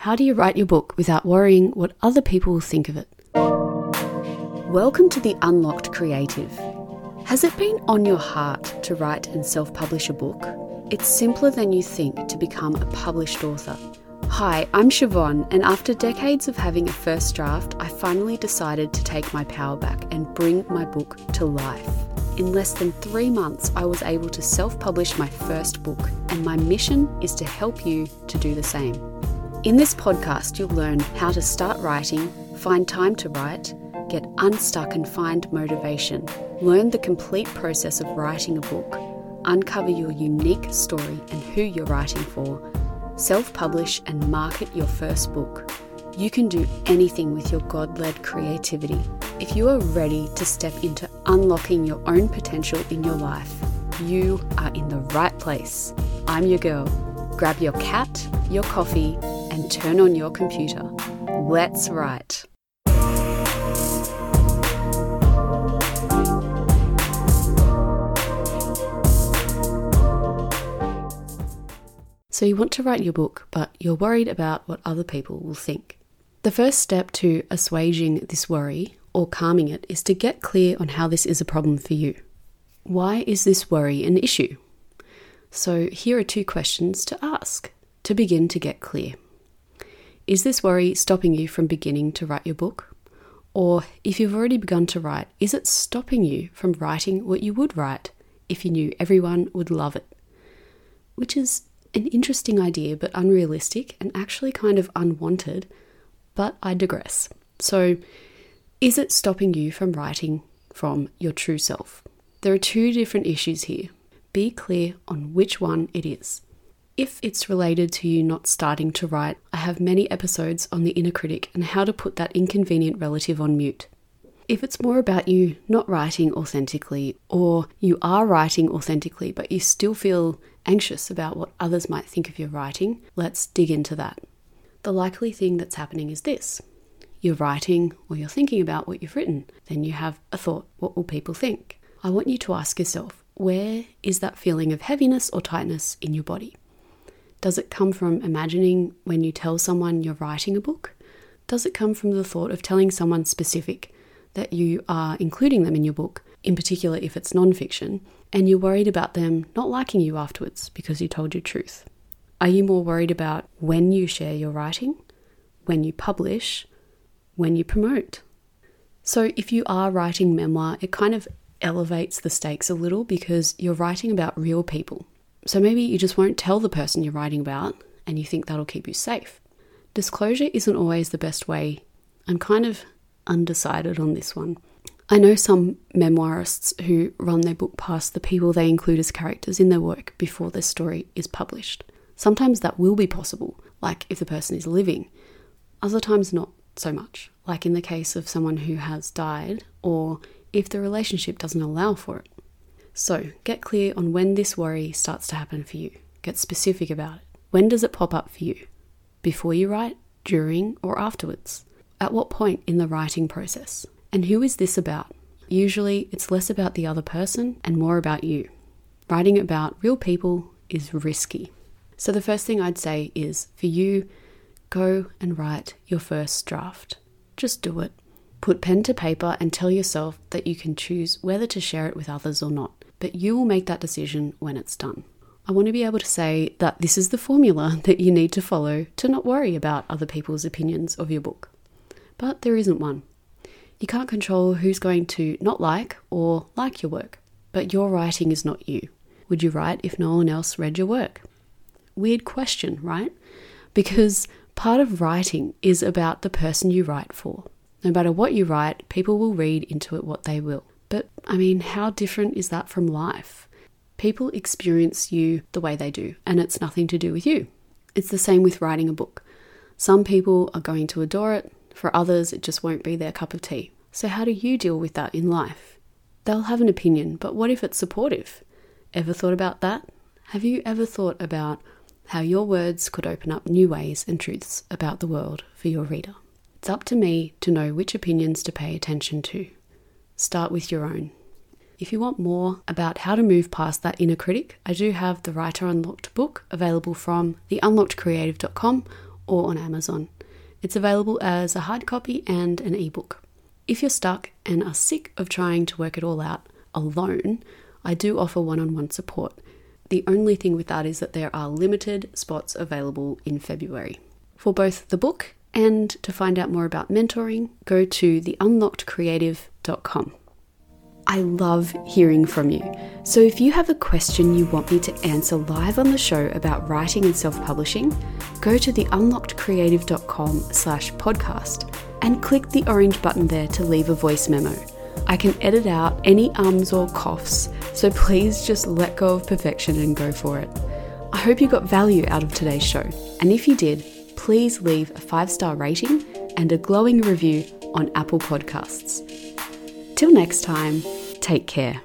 How do you write your book without worrying what other people will think of it? Welcome to the Unlocked Creative. Has it been on your heart to write and self publish a book? It's simpler than you think to become a published author. Hi, I'm Siobhan, and after decades of having a first draft, I finally decided to take my power back and bring my book to life. In less than three months, I was able to self publish my first book, and my mission is to help you to do the same. In this podcast, you'll learn how to start writing, find time to write, get unstuck and find motivation, learn the complete process of writing a book, uncover your unique story and who you're writing for self publish and market your first book. You can do anything with your God led creativity. If you are ready to step into unlocking your own potential in your life, you are in the right place. I'm your girl. Grab your cat, your coffee, and turn on your computer. Let's write. So, you want to write your book, but you're worried about what other people will think. The first step to assuaging this worry or calming it is to get clear on how this is a problem for you. Why is this worry an issue? So, here are two questions to ask to begin to get clear. Is this worry stopping you from beginning to write your book? Or if you've already begun to write, is it stopping you from writing what you would write if you knew everyone would love it? Which is an interesting idea, but unrealistic and actually kind of unwanted. But I digress. So, is it stopping you from writing from your true self? There are two different issues here. Be clear on which one it is. If it's related to you not starting to write, I have many episodes on the inner critic and how to put that inconvenient relative on mute. If it's more about you not writing authentically, or you are writing authentically but you still feel anxious about what others might think of your writing, let's dig into that. The likely thing that's happening is this you're writing or you're thinking about what you've written, then you have a thought what will people think? I want you to ask yourself where is that feeling of heaviness or tightness in your body? Does it come from imagining when you tell someone you're writing a book? Does it come from the thought of telling someone specific that you are including them in your book, in particular if it's non-fiction, and you're worried about them not liking you afterwards because you told your truth? Are you more worried about when you share your writing, when you publish, when you promote? So, if you are writing memoir, it kind of elevates the stakes a little because you're writing about real people. So, maybe you just won't tell the person you're writing about and you think that'll keep you safe. Disclosure isn't always the best way. I'm kind of undecided on this one. I know some memoirists who run their book past the people they include as characters in their work before their story is published. Sometimes that will be possible, like if the person is living. Other times, not so much, like in the case of someone who has died, or if the relationship doesn't allow for it. So, get clear on when this worry starts to happen for you. Get specific about it. When does it pop up for you? Before you write, during, or afterwards? At what point in the writing process? And who is this about? Usually, it's less about the other person and more about you. Writing about real people is risky. So, the first thing I'd say is for you, go and write your first draft. Just do it. Put pen to paper and tell yourself that you can choose whether to share it with others or not, but you will make that decision when it's done. I want to be able to say that this is the formula that you need to follow to not worry about other people's opinions of your book. But there isn't one. You can't control who's going to not like or like your work, but your writing is not you. Would you write if no one else read your work? Weird question, right? Because part of writing is about the person you write for. No matter what you write, people will read into it what they will. But I mean, how different is that from life? People experience you the way they do, and it's nothing to do with you. It's the same with writing a book. Some people are going to adore it, for others, it just won't be their cup of tea. So, how do you deal with that in life? They'll have an opinion, but what if it's supportive? Ever thought about that? Have you ever thought about how your words could open up new ways and truths about the world for your reader? It's up to me to know which opinions to pay attention to. Start with your own. If you want more about how to move past that inner critic, I do have the Writer Unlocked book available from theunlockedcreative.com or on Amazon. It's available as a hard copy and an ebook. If you're stuck and are sick of trying to work it all out alone, I do offer one on one support. The only thing with that is that there are limited spots available in February. For both the book and to find out more about mentoring, go to theunlockedcreative.com. I love hearing from you. So if you have a question you want me to answer live on the show about writing and self-publishing, go to theunlockedcreative.com slash podcast and click the orange button there to leave a voice memo. I can edit out any ums or coughs, so please just let go of perfection and go for it. I hope you got value out of today's show, and if you did, please leave a five star rating and a glowing review on Apple Podcasts. Till next time, take care.